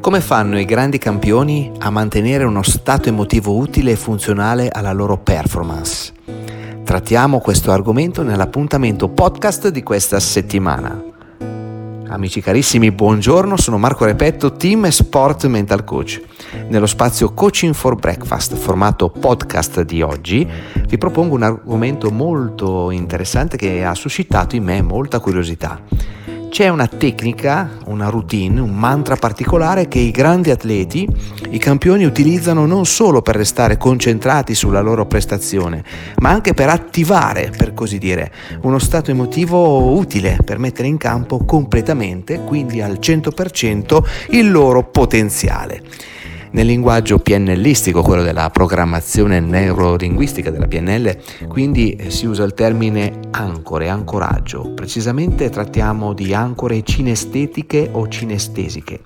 Come fanno i grandi campioni a mantenere uno stato emotivo utile e funzionale alla loro performance? Trattiamo questo argomento nell'appuntamento podcast di questa settimana. Amici carissimi, buongiorno, sono Marco Repetto, Team Sport Mental Coach. Nello spazio Coaching for Breakfast, formato podcast di oggi, vi propongo un argomento molto interessante che ha suscitato in me molta curiosità c'è una tecnica, una routine, un mantra particolare che i grandi atleti, i campioni utilizzano non solo per restare concentrati sulla loro prestazione, ma anche per attivare, per così dire, uno stato emotivo utile per mettere in campo completamente, quindi al 100%, il loro potenziale nel linguaggio PNListico, quello della programmazione neurolinguistica della PNL, quindi eh, si usa il termine ancore, ancoraggio. Precisamente trattiamo di ancore cinestetiche o cinestesiche.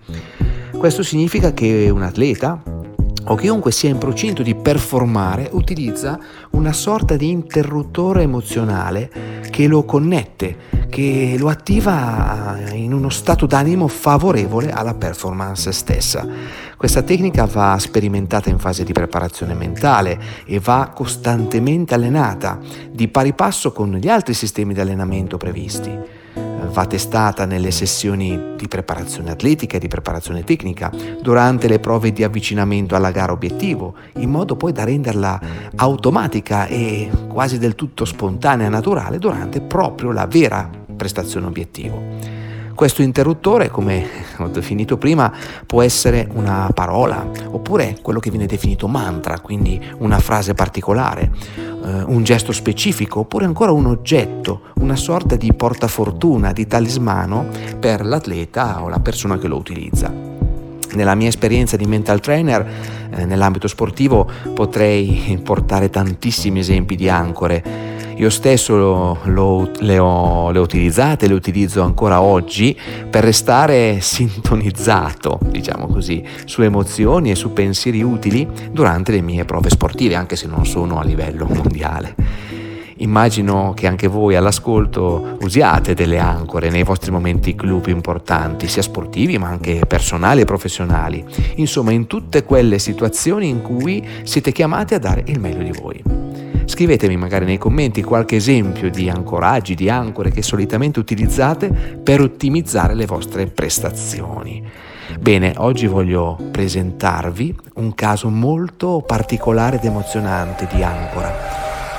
Questo significa che un atleta o chiunque sia in procinto di performare utilizza una sorta di interruttore emozionale che lo connette, che lo attiva in uno stato d'animo favorevole alla performance stessa. Questa tecnica va sperimentata in fase di preparazione mentale e va costantemente allenata di pari passo con gli altri sistemi di allenamento previsti va testata nelle sessioni di preparazione atletica e di preparazione tecnica, durante le prove di avvicinamento alla gara obiettivo, in modo poi da renderla automatica e quasi del tutto spontanea e naturale durante proprio la vera prestazione obiettivo. Questo interruttore, come ho definito prima, può essere una parola oppure quello che viene definito mantra, quindi una frase particolare, eh, un gesto specifico oppure ancora un oggetto, una sorta di portafortuna, di talismano per l'atleta o la persona che lo utilizza. Nella mia esperienza di mental trainer eh, nell'ambito sportivo potrei portare tantissimi esempi di ancore io stesso lo, lo, le, ho, le ho utilizzate, le utilizzo ancora oggi per restare sintonizzato, diciamo così, su emozioni e su pensieri utili durante le mie prove sportive, anche se non sono a livello mondiale. Immagino che anche voi all'ascolto usiate delle ancore nei vostri momenti clou più importanti, sia sportivi ma anche personali e professionali, insomma in tutte quelle situazioni in cui siete chiamati a dare il meglio di voi. Scrivetemi magari nei commenti qualche esempio di ancoraggi, di ancore che solitamente utilizzate per ottimizzare le vostre prestazioni. Bene, oggi voglio presentarvi un caso molto particolare ed emozionante di ancora,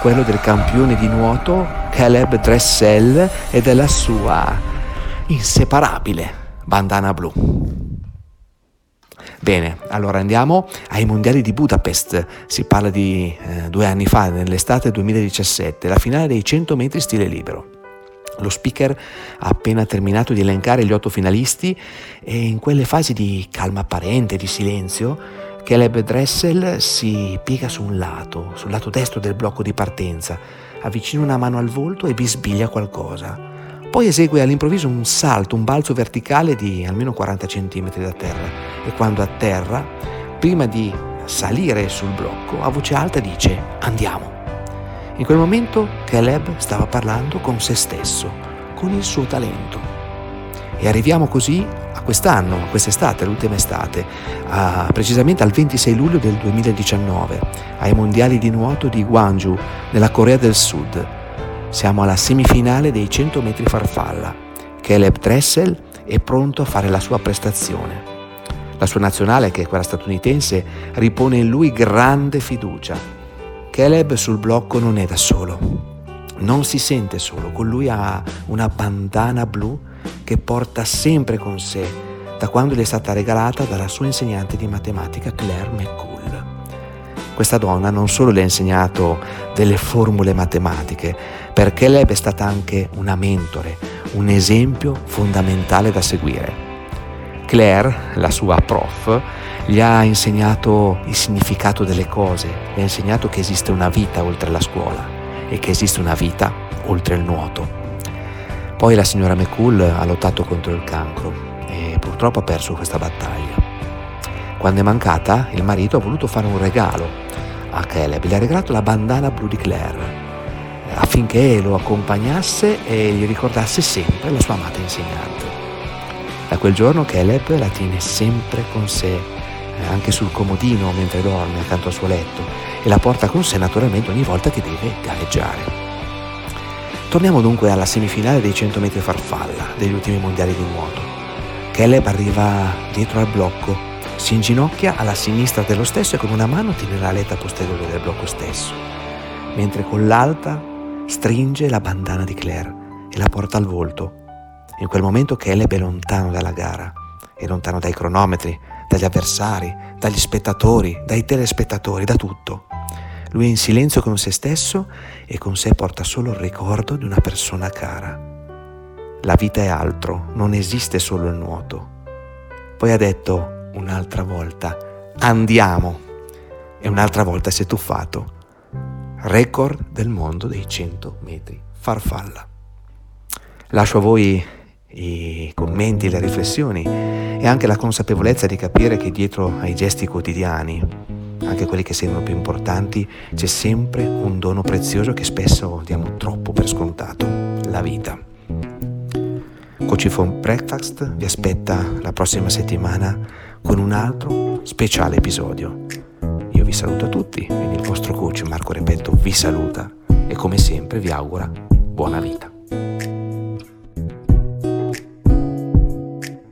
quello del campione di nuoto Caleb Dressel e della sua inseparabile bandana blu. Bene, allora andiamo ai mondiali di Budapest, si parla di eh, due anni fa, nell'estate 2017, la finale dei 100 metri stile libero. Lo speaker ha appena terminato di elencare gli otto finalisti e in quelle fasi di calma apparente, di silenzio, Caleb Dressel si piega su un lato, sul lato destro del blocco di partenza, avvicina una mano al volto e bisbiglia qualcosa. Poi esegue all'improvviso un salto, un balzo verticale di almeno 40 cm da terra e quando atterra, prima di salire sul blocco, a voce alta dice andiamo. In quel momento Caleb stava parlando con se stesso, con il suo talento. E arriviamo così a quest'anno, a quest'estate, l'ultima estate, a, precisamente al 26 luglio del 2019, ai mondiali di nuoto di Gwangju, nella Corea del Sud, siamo alla semifinale dei 100 metri farfalla. Caleb Dressel è pronto a fare la sua prestazione. La sua nazionale, che è quella statunitense, ripone in lui grande fiducia. Caleb sul blocco non è da solo. Non si sente solo, con lui ha una bandana blu che porta sempre con sé da quando gli è stata regalata dalla sua insegnante di matematica Claire McCool. Questa donna non solo le ha insegnato delle formule matematiche, perché lei è stata anche una mentore, un esempio fondamentale da seguire. Claire, la sua prof, gli ha insegnato il significato delle cose, le ha insegnato che esiste una vita oltre la scuola e che esiste una vita oltre il nuoto. Poi la signora McCool ha lottato contro il cancro e purtroppo ha perso questa battaglia. Quando è mancata, il marito ha voluto fare un regalo a Caleb, gli ha regalato la bandana blu di Claire affinché lo accompagnasse e gli ricordasse sempre la sua amata insegnante. Da quel giorno Caleb la tiene sempre con sé, eh, anche sul comodino mentre dorme accanto al suo letto, e la porta con sé naturalmente ogni volta che deve gareggiare. Torniamo dunque alla semifinale dei 100 metri farfalla degli ultimi mondiali di nuoto. Caleb arriva dietro al blocco, si inginocchia alla sinistra dello stesso e con una mano tiene la letta posteriore del blocco stesso, mentre con l'altra stringe la bandana di Claire e la porta al volto. In quel momento Caleb è lontano dalla gara, è lontano dai cronometri, dagli avversari, dagli spettatori, dai telespettatori, da tutto. Lui è in silenzio con se stesso e con sé porta solo il ricordo di una persona cara. La vita è altro, non esiste solo il nuoto. Poi ha detto un'altra volta, andiamo. E un'altra volta si è tuffato. Record del mondo dei 100 metri farfalla. Lascio a voi i commenti, le riflessioni e anche la consapevolezza di capire che dietro ai gesti quotidiani, anche quelli che sembrano più importanti, c'è sempre un dono prezioso che spesso diamo troppo per scontato, la vita. Coach Phone Breakfast vi aspetta la prossima settimana con un altro speciale episodio. Io vi saluto a tutti, quindi il vostro coach Marco Repetto vi saluta e come sempre vi augura buona vita.